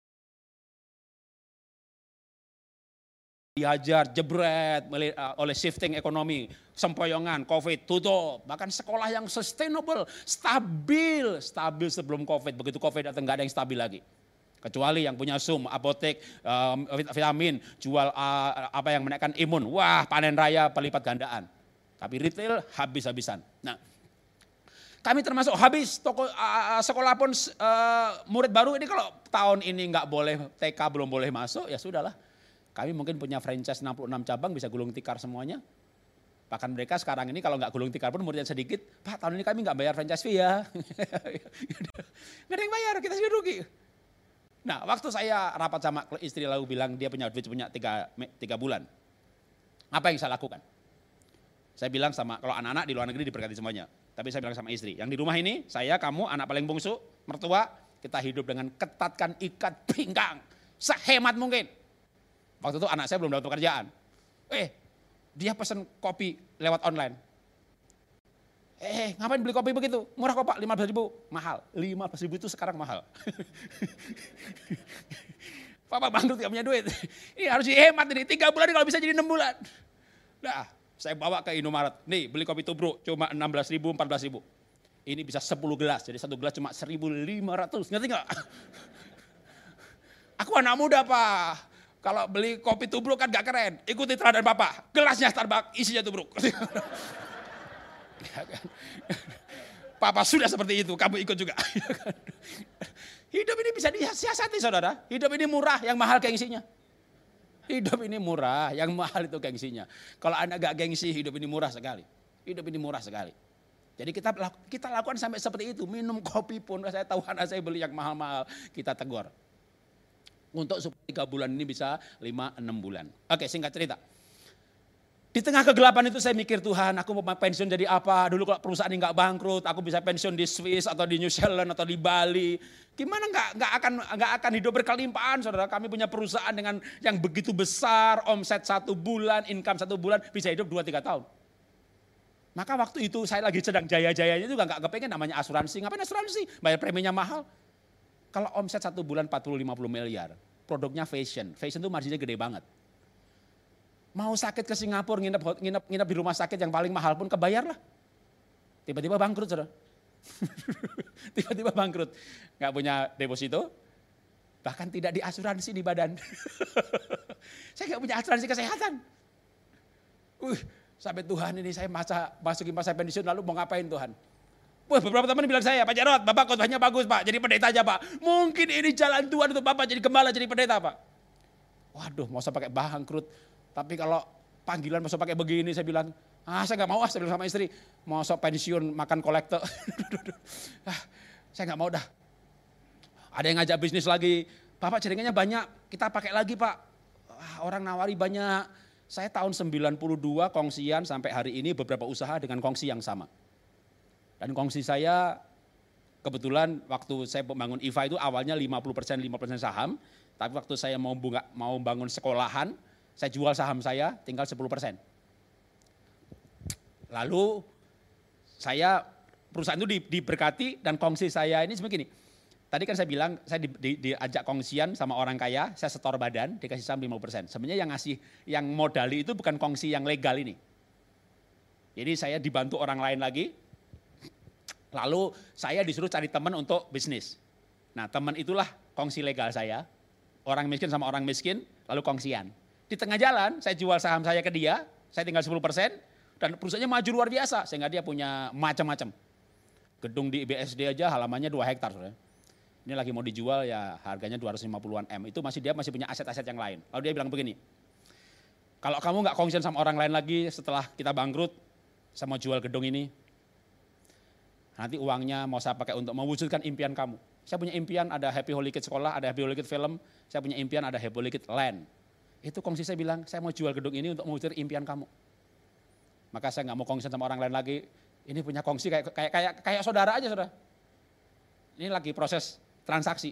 dihajar, jebret uh, oleh shifting ekonomi, sempoyongan, covid, tutup. Bahkan sekolah yang sustainable, stabil, stabil sebelum covid. Begitu covid datang nggak ada yang stabil lagi. Kecuali yang punya sum, apotek, vitamin, jual apa yang menaikkan imun. Wah panen raya pelipat gandaan. Tapi retail habis-habisan. Nah, kami termasuk habis toko uh, sekolah pun uh, murid baru ini kalau tahun ini nggak boleh TK belum boleh masuk ya sudahlah kami mungkin punya franchise 66 cabang bisa gulung tikar semuanya. Bahkan mereka sekarang ini kalau nggak gulung tikar pun muridnya sedikit, Pak tahun ini kami nggak bayar franchise fee ya. nggak ada yang bayar, kita sih rugi. Nah waktu saya rapat sama istri lalu bilang dia punya duit punya tiga, tiga bulan. Apa yang saya lakukan? Saya bilang sama, kalau anak-anak di luar negeri diberkati semuanya. Tapi saya bilang sama istri, yang di rumah ini, saya, kamu, anak paling bungsu, mertua, kita hidup dengan ketatkan ikat pinggang. Sehemat mungkin Waktu itu anak saya belum dapat pekerjaan. Eh, dia pesan kopi lewat online. Eh, ngapain beli kopi begitu? Murah kok pak, 15 ribu. Mahal, 15 ribu itu sekarang mahal. Papa bangkrut gak punya duit. Ini harus dihemat ini, tiga bulan kalau bisa jadi enam bulan. Nah, saya bawa ke Indomaret. Nih, beli kopi tubruk cuma 16 ribu, 14 ribu. Ini bisa 10 gelas, jadi satu gelas cuma 1.500. Ngerti gak? Aku anak muda pak. Kalau beli kopi tubruk kan gak keren. Ikuti teladan Bapak. Gelasnya Starbucks, isinya tubruk. Ya kan? Papa sudah seperti itu, kamu ikut juga. Hidup ini bisa disiasati saudara. Hidup ini murah, yang mahal gengsinya. Hidup ini murah, yang mahal itu gengsinya. Kalau anda gak gengsi, hidup ini murah sekali. Hidup ini murah sekali. Jadi kita kita lakukan sampai seperti itu. Minum kopi pun, saya tahu anak saya beli yang mahal-mahal, kita tegur untuk tiga bulan ini bisa lima enam bulan. Oke singkat cerita. Di tengah kegelapan itu saya mikir Tuhan aku mau pensiun jadi apa. Dulu kalau perusahaan ini nggak bangkrut aku bisa pensiun di Swiss atau di New Zealand atau di Bali. Gimana nggak nggak akan nggak akan hidup berkelimpahan saudara. Kami punya perusahaan dengan yang begitu besar, omset satu bulan, income satu bulan bisa hidup dua tiga tahun. Maka waktu itu saya lagi sedang jaya-jayanya juga nggak kepengen namanya asuransi. Ngapain asuransi? Bayar preminya mahal. Kalau omset satu bulan 40-50 miliar, produknya fashion. Fashion itu marginnya gede banget. Mau sakit ke Singapura, nginep, nginep, nginep di rumah sakit yang paling mahal pun kebayar lah. Tiba-tiba bangkrut. Tiba-tiba bangkrut. Gak punya deposito, bahkan tidak diasuransi di badan. saya gak punya asuransi kesehatan. Uh, sampai Tuhan ini saya masa masukin masa pensiun lalu mau ngapain Tuhan? Wah, beberapa teman bilang saya, Pak Jarot, Bapak khotbahnya bagus Pak, jadi pendeta aja Pak. Mungkin ini jalan Tuhan untuk Bapak jadi gembala, jadi pendeta Pak. Waduh, mau saya pakai bangkrut. Tapi kalau panggilan mau pakai begini, saya bilang, ah saya nggak mau ah, saya bilang sama istri, mau sok pensiun makan kolektor. ah, saya nggak mau dah. Ada yang ngajak bisnis lagi, Bapak jaringannya banyak, kita pakai lagi Pak. Ah, orang nawari banyak. Saya tahun 92 kongsian sampai hari ini beberapa usaha dengan kongsi yang sama. Dan kongsi saya kebetulan waktu saya membangun IFA itu awalnya 50% 50% saham, tapi waktu saya mau bunga, mau bangun sekolahan, saya jual saham saya tinggal 10%. Lalu saya perusahaan itu di, diberkati dan kongsi saya ini seperti ini. Tadi kan saya bilang saya di, di, diajak kongsian sama orang kaya, saya setor badan dikasih saham 50%. Sebenarnya yang ngasih yang modali itu bukan kongsi yang legal ini. Jadi saya dibantu orang lain lagi, Lalu saya disuruh cari teman untuk bisnis. Nah teman itulah kongsi legal saya. Orang miskin sama orang miskin, lalu kongsian. Di tengah jalan saya jual saham saya ke dia, saya tinggal 10 persen, dan perusahaannya maju luar biasa. Sehingga dia punya macam-macam. Gedung di BSD aja halamannya 2 hektar. Ini lagi mau dijual ya harganya 250-an M. Itu masih dia masih punya aset-aset yang lain. Lalu dia bilang begini, kalau kamu nggak kongsian sama orang lain lagi setelah kita bangkrut, saya mau jual gedung ini, Nanti uangnya mau saya pakai untuk mewujudkan impian kamu. Saya punya impian ada Happy Holy Kids sekolah, ada Happy Holy Kids film. Saya punya impian ada Happy Holy Kids land. Itu kongsi saya bilang, saya mau jual gedung ini untuk mewujudkan impian kamu. Maka saya nggak mau kongsi sama orang lain lagi. Ini punya kongsi kayak kayak kayak, kayak saudara aja saudara. Ini lagi proses transaksi.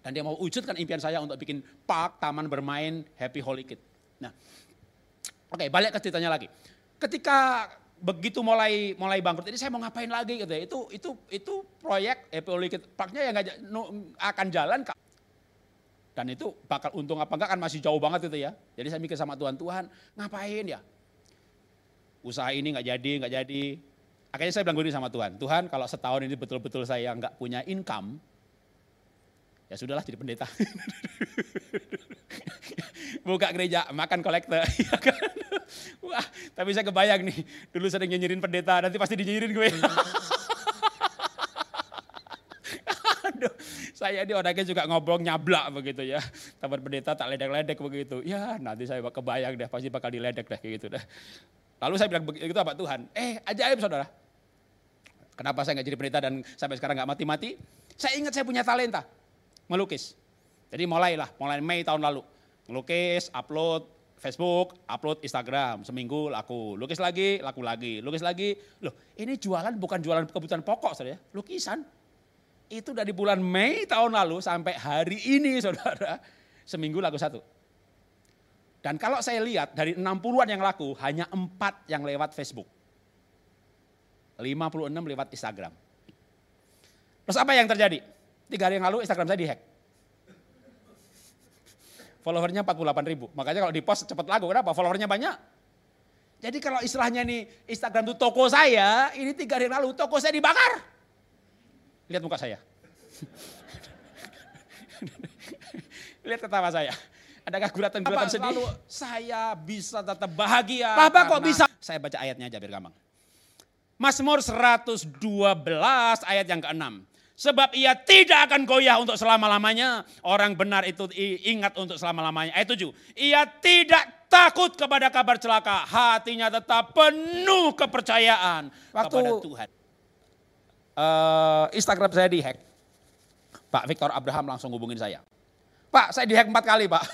Dan dia mau wujudkan impian saya untuk bikin park, taman bermain, Happy Holy Kids. Nah, oke okay, balik ke ceritanya lagi. Ketika begitu mulai mulai bangkrut ini saya mau ngapain lagi gitu ya. Itu itu itu proyek Epic Parknya yang akan jalan Dan itu bakal untung apa enggak kan masih jauh banget itu ya. Jadi saya mikir sama Tuhan, Tuhan ngapain ya? Usaha ini nggak jadi, nggak jadi. Akhirnya saya bilang gini sama Tuhan, Tuhan kalau setahun ini betul-betul saya nggak punya income, ya sudahlah jadi pendeta. Buka gereja, makan kolektor. Ya kan? Wah, tapi saya kebayang nih, dulu sering nyinyirin pendeta, nanti pasti dinyinyirin gue. Aduh, saya ini orangnya juga ngobrol nyablak begitu ya. Taman pendeta tak ledek-ledek begitu. Ya nanti saya kebayang deh, pasti bakal diledek deh kayak gitu deh. Lalu saya bilang begitu apa Tuhan, eh ajaib saudara. Kenapa saya nggak jadi pendeta dan sampai sekarang nggak mati-mati? Saya ingat saya punya talenta, melukis. Jadi mulailah, mulai Mei tahun lalu. Melukis, upload, Facebook, upload Instagram, seminggu laku. Lukis lagi, laku lagi. Lukis lagi, loh ini jualan bukan jualan kebutuhan pokok saudara ya, lukisan. Itu dari bulan Mei tahun lalu sampai hari ini saudara, seminggu laku satu. Dan kalau saya lihat dari 60-an yang laku, hanya 4 yang lewat Facebook. 56 lewat Instagram. Terus apa yang terjadi? Tiga hari yang lalu Instagram saya dihack followernya 48 ribu. Makanya kalau di post cepat lagu, kenapa? Followernya banyak. Jadi kalau istilahnya nih Instagram itu toko saya, ini tiga hari lalu toko saya dibakar. Lihat muka saya. Lihat ketawa saya. Adakah guratan-guratan sedih? Lalu saya bisa tetap bahagia. Bapak kok bisa? Saya baca ayatnya aja biar gampang. Mazmur 112 ayat yang ke-6. Sebab ia tidak akan goyah untuk selama-lamanya. Orang benar itu ingat untuk selama-lamanya. Ayat 7. Ia tidak takut kepada kabar celaka. Hatinya tetap penuh kepercayaan Waktu kepada Tuhan. Uh, Instagram saya dihack. Pak Victor Abraham langsung hubungin saya. Pak saya dihack empat kali pak.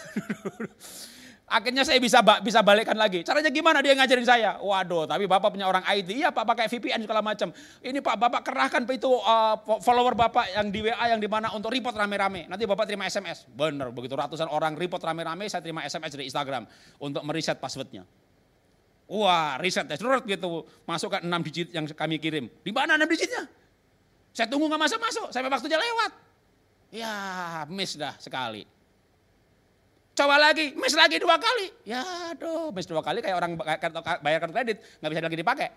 Akhirnya saya bisa bisa balikkan lagi. Caranya gimana dia ngajarin saya? Waduh, tapi Bapak punya orang IT. Iya Pak pakai VPN segala macam. Ini Pak Bapak kerahkan itu uh, follower Bapak yang di WA yang di mana untuk report rame-rame. Nanti Bapak terima SMS. Benar, begitu ratusan orang report rame-rame, saya terima SMS dari Instagram untuk meriset passwordnya. Wah, riset ya, gitu. Masukkan 6 digit yang kami kirim. Di mana 6 digitnya? Saya tunggu nggak masuk-masuk, sampai waktunya lewat. Ya, miss dah sekali. Coba lagi, miss lagi dua kali. Ya aduh, miss dua kali kayak orang bayar kartu kredit, nggak bisa lagi dipakai.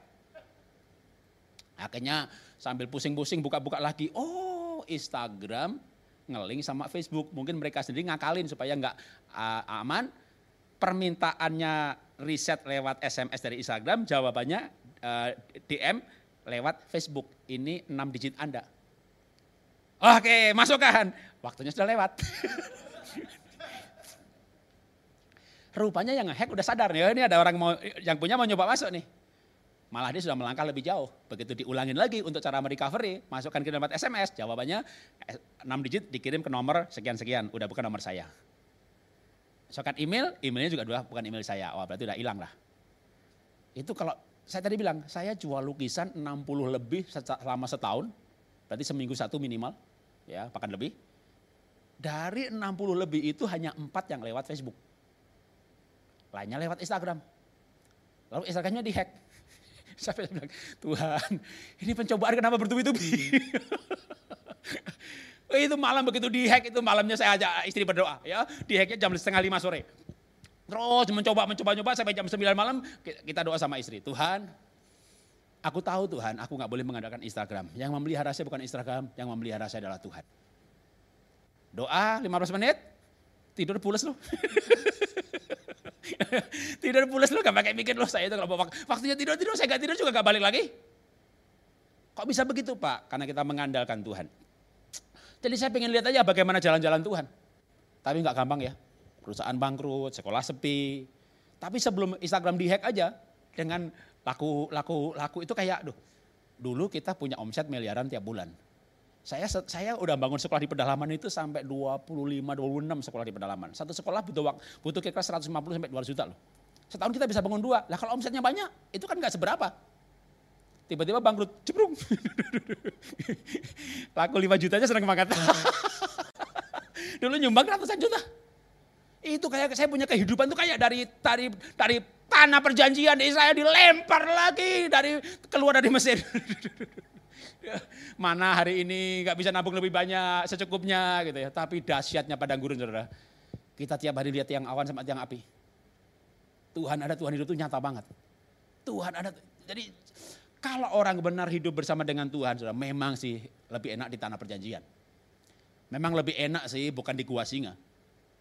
Akhirnya sambil pusing-pusing buka-buka lagi, oh Instagram ngeling sama Facebook. Mungkin mereka sendiri ngakalin supaya nggak uh, aman. Permintaannya riset lewat SMS dari Instagram, jawabannya uh, DM lewat Facebook. Ini 6 digit Anda. Oke, masukkan. Waktunya sudah lewat. Rupanya yang ngehack udah sadar nih, oh, ini ada orang mau yang punya mau nyoba masuk nih. Malah dia sudah melangkah lebih jauh. Begitu diulangin lagi untuk cara merecovery, masukkan ke nomor SMS, jawabannya 6 eh, digit dikirim ke nomor sekian-sekian, udah bukan nomor saya. Masukkan email, emailnya juga udah bukan email saya. Wah berarti udah hilang lah. Itu kalau saya tadi bilang, saya jual lukisan 60 lebih selama setahun, berarti seminggu satu minimal, ya bahkan lebih. Dari 60 lebih itu hanya 4 yang lewat Facebook lainnya lewat Instagram. Lalu Instagramnya dihack. Sampai bilang, Tuhan ini pencobaan kenapa bertubi-tubi? itu malam begitu dihack itu malamnya saya ajak istri berdoa ya. Dihacknya jam setengah lima sore. Terus mencoba, mencoba, mencoba sampai jam sembilan malam kita doa sama istri. Tuhan, aku tahu Tuhan, aku nggak boleh mengadakan Instagram. Yang memelihara saya bukan Instagram, yang memelihara saya adalah Tuhan. Doa 15 menit, tidur pulas loh. tidur pulas lu gak pakai mikir lu saya itu kalau waktunya tidur tidur saya gak tidur juga gak balik lagi. Kok bisa begitu Pak? Karena kita mengandalkan Tuhan. Jadi saya pengen lihat aja bagaimana jalan-jalan Tuhan. Tapi nggak gampang ya. Perusahaan bangkrut, sekolah sepi. Tapi sebelum Instagram dihack aja dengan laku laku laku itu kayak, duh, dulu kita punya omset miliaran tiap bulan. Saya saya udah bangun sekolah di pedalaman itu sampai 25 26 sekolah di pedalaman. Satu sekolah butuh waktu butuh kira 150 sampai 200 juta loh. Setahun kita bisa bangun dua. Lah kalau omsetnya banyak, itu kan nggak seberapa. Tiba-tiba bangkrut, ceprung. Laku 5 juta aja senang banget. Dulu nyumbang ratusan juta. Itu kayak saya punya kehidupan tuh kayak dari dari dari tanah perjanjian di saya dilempar lagi dari keluar dari Mesir. Mana hari ini nggak bisa nabung lebih banyak, secukupnya gitu ya. Tapi dahsyatnya padang gurun saudara. Kita tiap hari lihat tiang awan sama tiang api. Tuhan ada, Tuhan hidup itu nyata banget. Tuhan ada. Jadi kalau orang benar hidup bersama dengan Tuhan, saudara, memang sih lebih enak di tanah perjanjian. Memang lebih enak sih bukan di gua singa.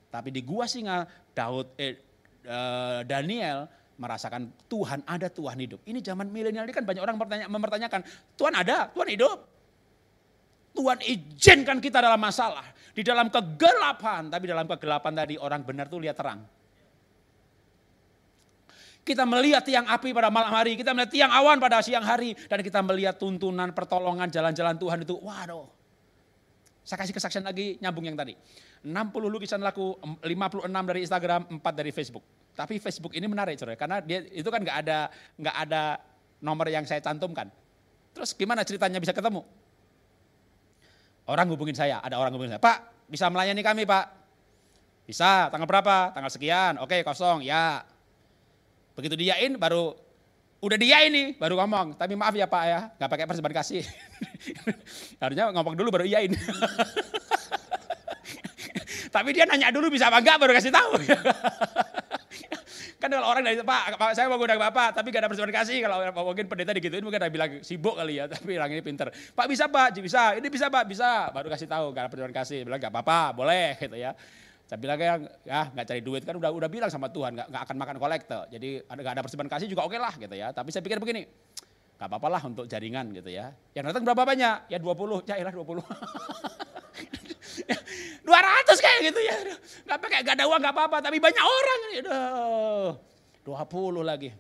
Tapi di gua singa, Daud, eh, eh, Daniel merasakan Tuhan ada, Tuhan hidup. Ini zaman milenial ini kan banyak orang mempertanyakan, Tuhan ada, Tuhan hidup. Tuhan izinkan kita dalam masalah. Di dalam kegelapan, tapi dalam kegelapan tadi orang benar tuh lihat terang. Kita melihat tiang api pada malam hari, kita melihat tiang awan pada siang hari, dan kita melihat tuntunan pertolongan jalan-jalan Tuhan itu, waduh. Saya kasih kesaksian lagi, nyambung yang tadi. 60 lukisan laku, 56 dari Instagram, 4 dari Facebook. Tapi Facebook ini menarik, saudara, karena dia itu kan nggak ada nggak ada nomor yang saya cantumkan. Terus gimana ceritanya bisa ketemu? Orang hubungin saya, ada orang hubungin saya, Pak bisa melayani kami Pak? Bisa, tanggal berapa? Tanggal sekian, oke kosong, ya. Begitu diain baru, udah dia ini baru ngomong, tapi maaf ya Pak ya, nggak pakai persembahan kasih. Harusnya ngomong dulu baru iyain. tapi dia nanya dulu bisa apa enggak baru kasih tahu. Kan kalau orang dari Pak, saya mau undang Bapak, tapi gak ada persembahan kasih. Kalau mungkin pendeta digituin mungkin ada bilang sibuk kali ya, tapi orang ini pinter. Pak bisa Pak, bisa, ini bisa Pak, bisa. Baru kasih tahu, gak ada persembahan kasih. Bilang gak apa-apa, boleh gitu ya. Saya bilang ya, ya nggak cari duit kan udah udah bilang sama Tuhan nggak akan makan kolektor. Jadi gak ada persembahan kasih juga oke okay lah gitu ya. Tapi saya pikir begini, nggak apa-apa lah untuk jaringan gitu ya. Yang datang berapa banyak? Ya 20, ya lah 20. 200 kayak gitu ya. Gak pakai gak ada uang gak apa-apa, tapi banyak orang ini. Dua 20 lagi.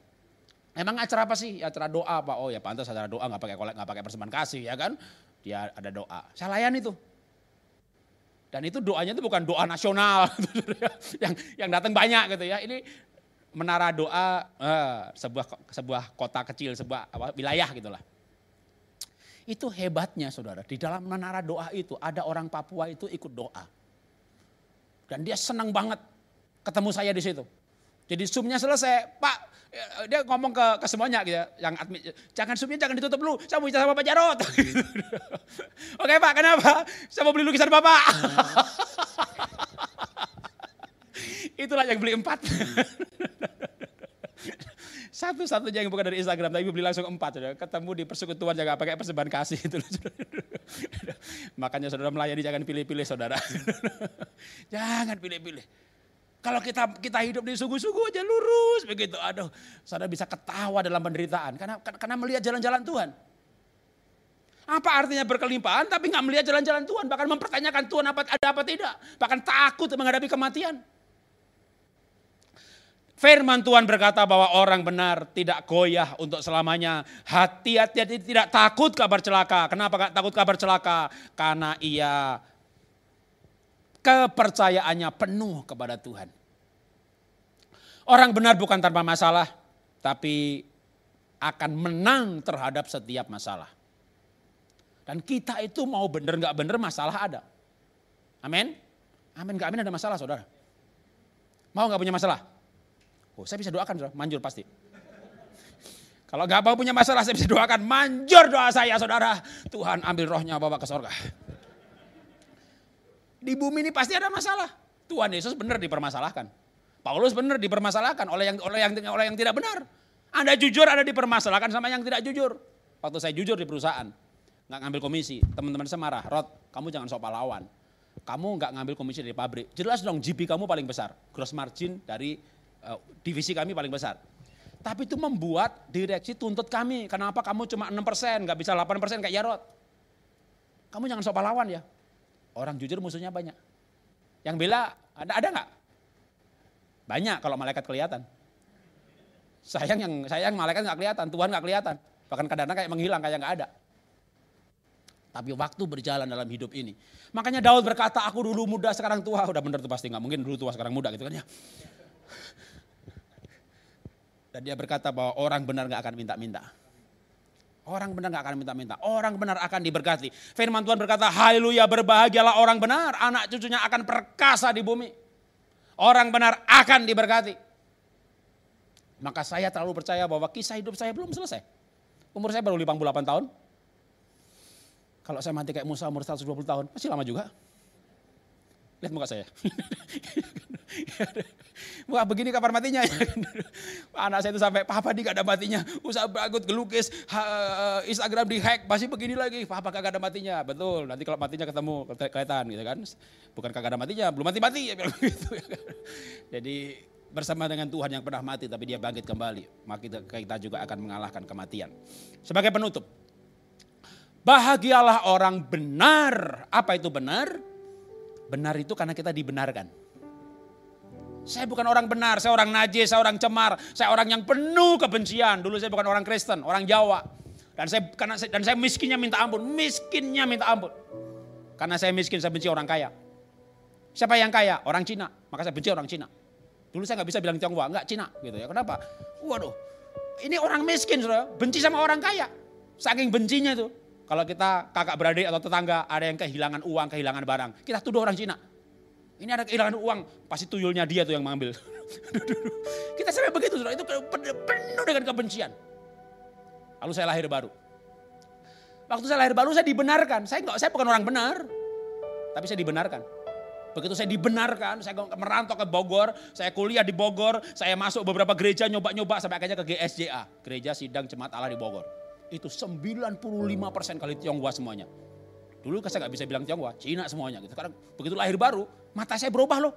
Emang acara apa sih? Acara doa Pak. Oh ya pantas acara doa gak pakai kolek, gak pakai persembahan kasih ya kan? Dia ada doa. Saya layan itu. Dan itu doanya itu bukan doa nasional yang yang datang banyak gitu ya. Ini menara doa eh, sebuah sebuah kota kecil, sebuah apa, wilayah gitulah. Itu hebatnya saudara, di dalam menara doa itu ada orang Papua itu ikut doa. Dan dia senang banget ketemu saya di situ. Jadi zoomnya selesai, Pak eh, dia ngomong ke, ke semuanya gitu ya, yang admin, jangan zoomnya jangan ditutup dulu, saya mau bicara sama Pak Jarot. Oke Pak, kenapa? Saya mau beli lukisan Bapak. Itulah yang beli empat. Satu-satunya yang bukan dari Instagram, tapi beli langsung empat. Saudara. Ketemu di persekutuan jangan pakai persembahan kasih. Itu, Makanya saudara melayani jangan pilih-pilih saudara. jangan pilih-pilih. Kalau kita kita hidup di sungguh-sungguh aja lurus begitu. Aduh, saudara bisa ketawa dalam penderitaan. Karena karena melihat jalan-jalan Tuhan. Apa artinya berkelimpahan tapi nggak melihat jalan-jalan Tuhan. Bahkan mempertanyakan Tuhan apa ada apa tidak. Bahkan takut menghadapi kematian. Firman Tuhan berkata bahwa orang benar tidak goyah untuk selamanya. Hati-hati tidak takut kabar celaka. Kenapa gak takut kabar celaka? Karena ia kepercayaannya penuh kepada Tuhan. Orang benar bukan tanpa masalah, tapi akan menang terhadap setiap masalah. Dan kita itu mau benar nggak benar masalah ada. Amin. Amin nggak amin ada masalah saudara. Mau nggak punya masalah? Oh, saya bisa doakan, saudara. manjur pasti. Kalau nggak mau punya masalah, saya bisa doakan, manjur doa saya, saudara. Tuhan ambil rohnya bawa ke sorga. Di bumi ini pasti ada masalah. Tuhan Yesus benar dipermasalahkan. Paulus benar dipermasalahkan oleh yang oleh yang oleh yang tidak benar. Anda jujur ada dipermasalahkan sama yang tidak jujur. Waktu saya jujur di perusahaan, nggak ngambil komisi, teman-teman saya marah, Rod, kamu jangan sok pahlawan. Kamu nggak ngambil komisi dari pabrik. Jelas dong GP kamu paling besar, gross margin dari divisi kami paling besar. Tapi itu membuat direksi tuntut kami. Kenapa kamu cuma 6 persen, nggak bisa 8 persen kayak Yarot? Kamu jangan sok pahlawan ya. Orang jujur musuhnya banyak. Yang bela ada ada nggak? Banyak kalau malaikat kelihatan. Sayang yang sayang malaikat nggak kelihatan, Tuhan nggak kelihatan. Bahkan kadang-kadang kayak menghilang kayak nggak ada. Tapi waktu berjalan dalam hidup ini. Makanya Daud berkata, aku dulu muda sekarang tua. Udah bener tuh pasti nggak mungkin dulu tua sekarang muda gitu kan ya. Dan dia berkata bahwa orang benar gak akan minta-minta. Orang benar gak akan minta-minta. Orang benar akan diberkati. Firman Tuhan berkata, haleluya berbahagialah orang benar. Anak cucunya akan perkasa di bumi. Orang benar akan diberkati. Maka saya terlalu percaya bahwa kisah hidup saya belum selesai. Umur saya baru 58 tahun. Kalau saya mati kayak Musa umur 120 tahun, masih lama juga. Lihat muka saya. Wah begini kapan matinya ya. Anak saya itu sampai, papa di gak ada matinya. Usaha bagus, gelukis, Instagram di hack, masih begini lagi. Papa kagak ada matinya. Betul, nanti kalau matinya ketemu, kelihatan gitu kan. Bukan kagak ada matinya, belum mati-mati. gitu, ya kan. Jadi bersama dengan Tuhan yang pernah mati tapi dia bangkit kembali. Maka kita juga akan mengalahkan kematian. Sebagai penutup, bahagialah orang benar. Apa itu benar? Benar itu karena kita dibenarkan. Saya bukan orang benar, saya orang najis, saya orang cemar, saya orang yang penuh kebencian. Dulu saya bukan orang Kristen, orang Jawa. Dan saya karena saya, dan saya miskinnya minta ampun, miskinnya minta ampun. Karena saya miskin, saya benci orang kaya. Siapa yang kaya? Orang Cina. Maka saya benci orang Cina. Dulu saya nggak bisa bilang Tionghoa, nggak Cina gitu ya. Kenapa? Waduh, ini orang miskin saudara, benci sama orang kaya. Saking bencinya itu. Kalau kita kakak beradik atau tetangga ada yang kehilangan uang, kehilangan barang, kita tuduh orang Cina. Ini ada kehilangan uang, pasti tuyulnya dia tuh yang mengambil. kita sampai begitu, saudara. Itu penuh dengan kebencian. Lalu saya lahir baru. Waktu saya lahir baru saya dibenarkan. Saya enggak, saya bukan orang benar, tapi saya dibenarkan. Begitu saya dibenarkan, saya merantau ke Bogor, saya kuliah di Bogor, saya masuk beberapa gereja nyoba-nyoba sampai akhirnya ke GSJA, Gereja Sidang Jemaat Allah di Bogor itu 95% kali Tionghoa semuanya. Dulu kan saya nggak bisa bilang Tionghoa, Cina semuanya gitu. Karena begitu lahir baru, mata saya berubah loh.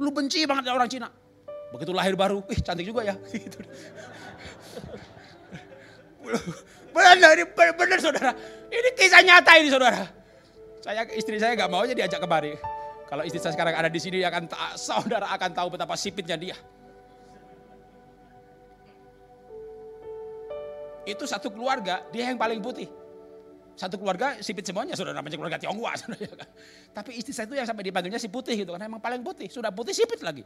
Lu benci banget orang Cina. Begitu lahir baru, ih cantik juga ya. Gitu. benar, ini benar, benar saudara. Ini kisah nyata ini saudara. Saya istri saya nggak mau aja diajak kemari. Kalau istri saya sekarang ada di sini, akan saudara akan tahu betapa sipitnya dia. itu satu keluarga, dia yang paling putih. Satu keluarga sipit semuanya, sudah namanya keluarga Tionghoa. Ya kan? Tapi istri saya itu yang sampai dipanggilnya si putih gitu, karena emang paling putih. Sudah putih sipit lagi.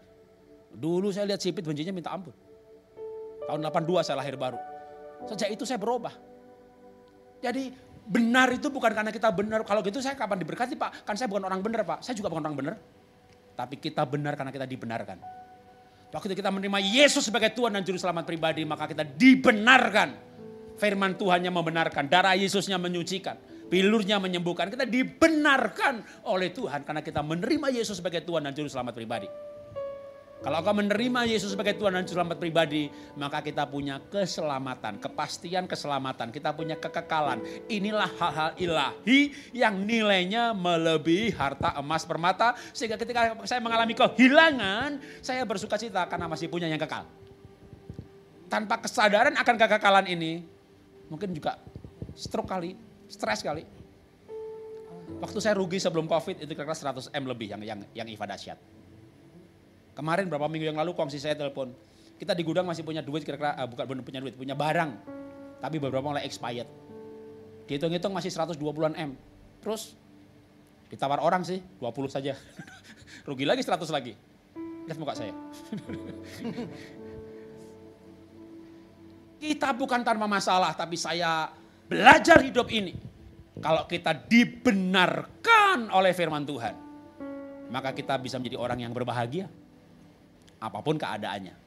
Dulu saya lihat sipit bencinya minta ampun. Tahun 82 saya lahir baru. Sejak itu saya berubah. Jadi benar itu bukan karena kita benar. Kalau gitu saya kapan diberkati Pak? Kan saya bukan orang benar Pak. Saya juga bukan orang benar. Tapi kita benar karena kita dibenarkan. Waktu kita menerima Yesus sebagai Tuhan dan Juru Selamat pribadi, maka kita dibenarkan firman Tuhannya membenarkan, darah Yesusnya menyucikan, pilurnya menyembuhkan. Kita dibenarkan oleh Tuhan karena kita menerima Yesus sebagai Tuhan dan Juru Selamat pribadi. Kalau kau menerima Yesus sebagai Tuhan dan Juru Selamat pribadi, maka kita punya keselamatan, kepastian keselamatan, kita punya kekekalan. Inilah hal-hal ilahi yang nilainya melebihi harta emas permata. Sehingga ketika saya mengalami kehilangan, saya bersuka cita karena masih punya yang kekal. Tanpa kesadaran akan kekekalan ini, mungkin juga stroke kali, stres kali. Waktu saya rugi sebelum COVID itu kira-kira 100 M lebih yang yang yang IFA dahsyat. Kemarin berapa minggu yang lalu kongsi saya telepon, kita di gudang masih punya duit kira-kira, uh, bukan benar punya duit, punya barang. Tapi beberapa mulai expired. Dihitung-hitung masih 120-an M. Terus ditawar orang sih, 20 saja. Rugi lagi 100 lagi. Lihat muka saya. Kita bukan tanpa masalah, tapi saya belajar hidup ini. Kalau kita dibenarkan oleh firman Tuhan, maka kita bisa menjadi orang yang berbahagia. Apa pun keadaannya.